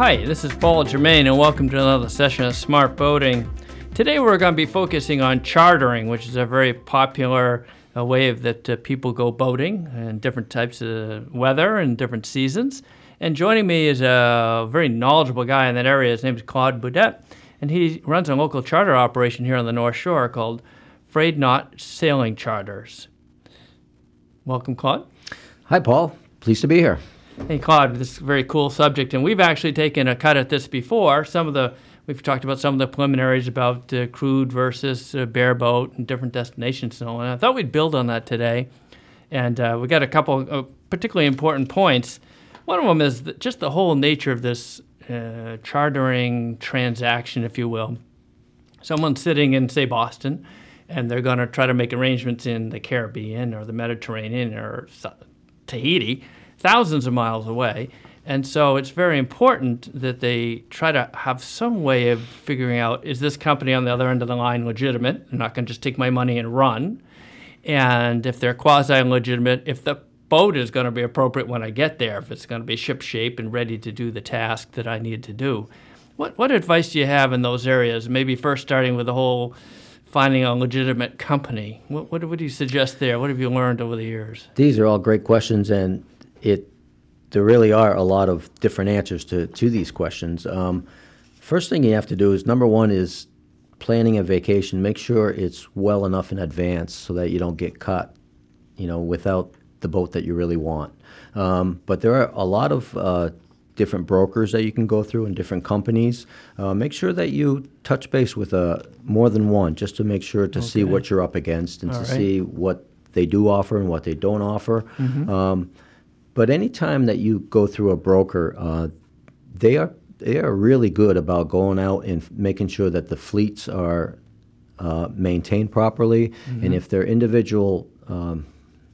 Hi, this is Paul Germain, and welcome to another session of Smart Boating. Today we're going to be focusing on chartering, which is a very popular uh, way of that uh, people go boating in different types of weather and different seasons. And joining me is a very knowledgeable guy in that area. His name is Claude Boudet, and he runs a local charter operation here on the North Shore called Frayed Knot Sailing Charters. Welcome, Claude. Hi, Paul. Pleased to be here. Hey, Claude, this is a very cool subject, and we've actually taken a cut at this before. Some of the we've talked about some of the preliminaries about uh, crewed versus uh, bareboat and different destinations and all. And I thought we'd build on that today, and uh, we got a couple of particularly important points. One of them is just the whole nature of this uh, chartering transaction, if you will. Someone's sitting in, say, Boston, and they're going to try to make arrangements in the Caribbean or the Mediterranean or Tahiti thousands of miles away. And so it's very important that they try to have some way of figuring out is this company on the other end of the line legitimate? I'm not going to just take my money and run. And if they're quasi legitimate, if the boat is going to be appropriate when I get there, if it's going to be ship shape and ready to do the task that I need to do. What, what advice do you have in those areas? Maybe first starting with the whole finding a legitimate company. What, what would you suggest there? What have you learned over the years? These are all great questions, and it there really are a lot of different answers to, to these questions. Um, first thing you have to do is number one is planning a vacation. Make sure it's well enough in advance so that you don't get caught, you know, without the boat that you really want. Um, but there are a lot of uh, different brokers that you can go through and different companies. Uh, make sure that you touch base with uh, more than one just to make sure to okay. see what you're up against and All to right. see what they do offer and what they don't offer. Mm-hmm. Um, but anytime that you go through a broker, uh, they are they are really good about going out and making sure that the fleets are uh, maintained properly, mm-hmm. and if they're individual um,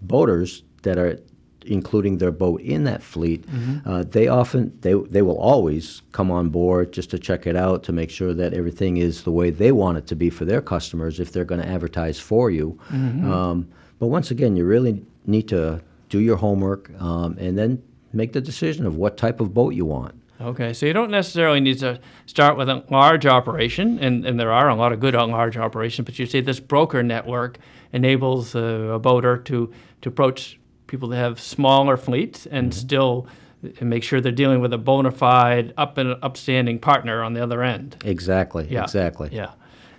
boaters that are including their boat in that fleet, mm-hmm. uh, they often they they will always come on board just to check it out to make sure that everything is the way they want it to be for their customers if they're going to advertise for you. Mm-hmm. Um, but once again, you really need to do your homework, um, and then make the decision of what type of boat you want. Okay, so you don't necessarily need to start with a large operation, and, and there are a lot of good large operations, but you see this broker network enables a, a boater to, to approach people that have smaller fleets and mm-hmm. still make sure they're dealing with a bona fide, up and upstanding partner on the other end. Exactly, yeah. exactly. Yeah.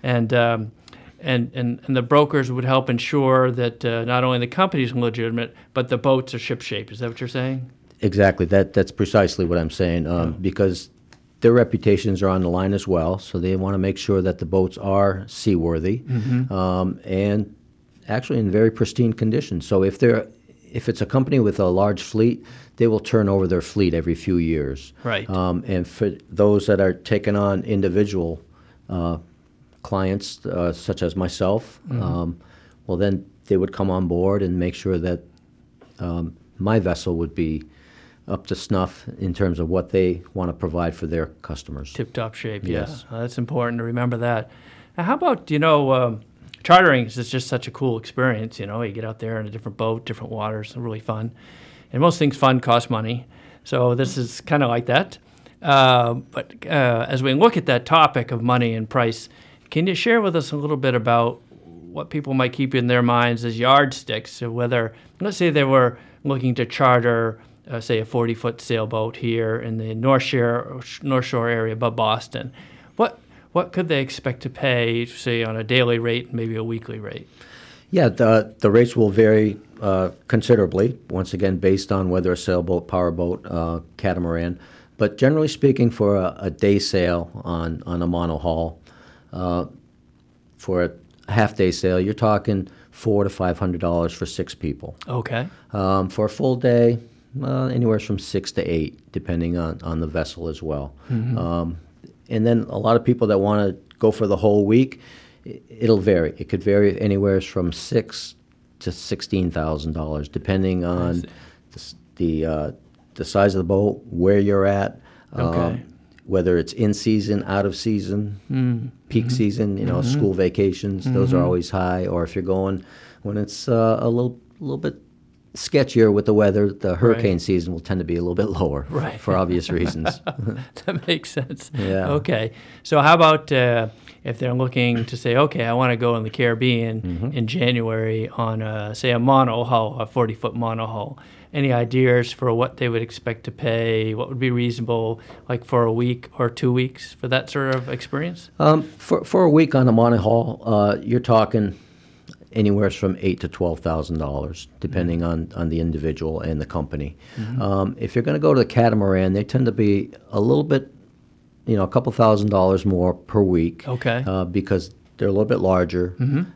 And um, and, and, and the brokers would help ensure that uh, not only the company's legitimate, but the boats are ship shape. Is that what you're saying? Exactly. That that's precisely what I'm saying. Um, Because their reputations are on the line as well, so they want to make sure that the boats are seaworthy mm-hmm. um, and actually in very pristine condition. So if they're if it's a company with a large fleet, they will turn over their fleet every few years. Right. Um, and for those that are taking on individual uh, clients, uh, such as myself, mm-hmm. um, well, then they would come on board and make sure that um, my vessel would be up to snuff in terms of what they want to provide for their customers. Tip top shape, yes. Yeah. that's important to remember that. Now, how about, you know, um, chartering is just such a cool experience. You know, you get out there in a different boat, different waters, really fun. And most things fun cost money. So this is kind of like that. Uh, but uh, as we look at that topic of money and price, can you share with us a little bit about what people might keep in their minds as yardsticks? So whether, let's say they were looking to charter, uh, say, a 40 foot sailboat here in the North Shore, North Shore area above Boston, what, what could they expect to pay, say, on a daily rate, maybe a weekly rate? Yeah, the, the rates will vary uh, considerably, once again, based on whether a sailboat, powerboat, uh, catamaran. But generally speaking, for a, a day sail on, on a monohull, uh, for a half day sail, you're talking four to five hundred dollars for six people. Okay. Um, for a full day, uh, anywhere from six to eight, depending on, on the vessel as well. Mm-hmm. Um, and then a lot of people that want to go for the whole week, it'll vary. It could vary anywhere from six to sixteen thousand dollars, depending on the the, uh, the, size of the boat, where you're at. Okay. Um, whether it's in season, out of season, mm. peak mm-hmm. season, you know, mm-hmm. school vacations, mm-hmm. those are mm-hmm. always high. Or if you're going when it's uh, a little little bit sketchier with the weather, the hurricane season will tend to be a little bit lower Right. for obvious reasons. that makes sense. Yeah. Okay. So how about uh, if they're looking to say, okay, I want to go in the Caribbean Mm-hmm. in January on a, say a mono hull, a 40 foot mono hull. Any ideas for what they would expect to pay? What would be reasonable, like for a week or two weeks for that sort of experience? Um, for, for a week on a monohull, uh, you're talking anywhere from eight to twelve thousand dollars, depending on, on the individual and the company. Um, if you're going to go to the catamaran, they tend to be a little bit, you know, a couple thousand dollars more per week. Okay. Uh, because they're a little bit larger,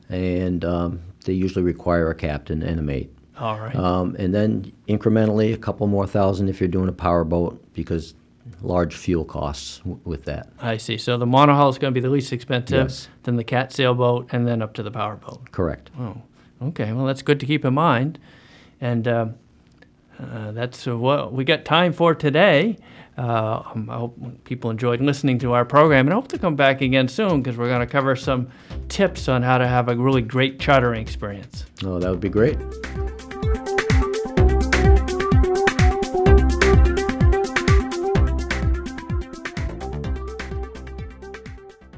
and um, they usually require a captain and a mate. All right. Um, and then incrementally, a couple more thousand if you're doing a power boat, because large fuel costs w- with that. I see. So the monohull is going to be the least expensive, Yes. then the cat sailboat, and then up to the powerboat. Correct. Oh, okay. Well, that's good to keep in mind. And um, uh, that's uh, what we got time for today. Uh, um, I hope people enjoyed listening to our program and I hope to come back again soon because we're going to cover some tips on how to have a really great chartering experience. Oh, that would be great.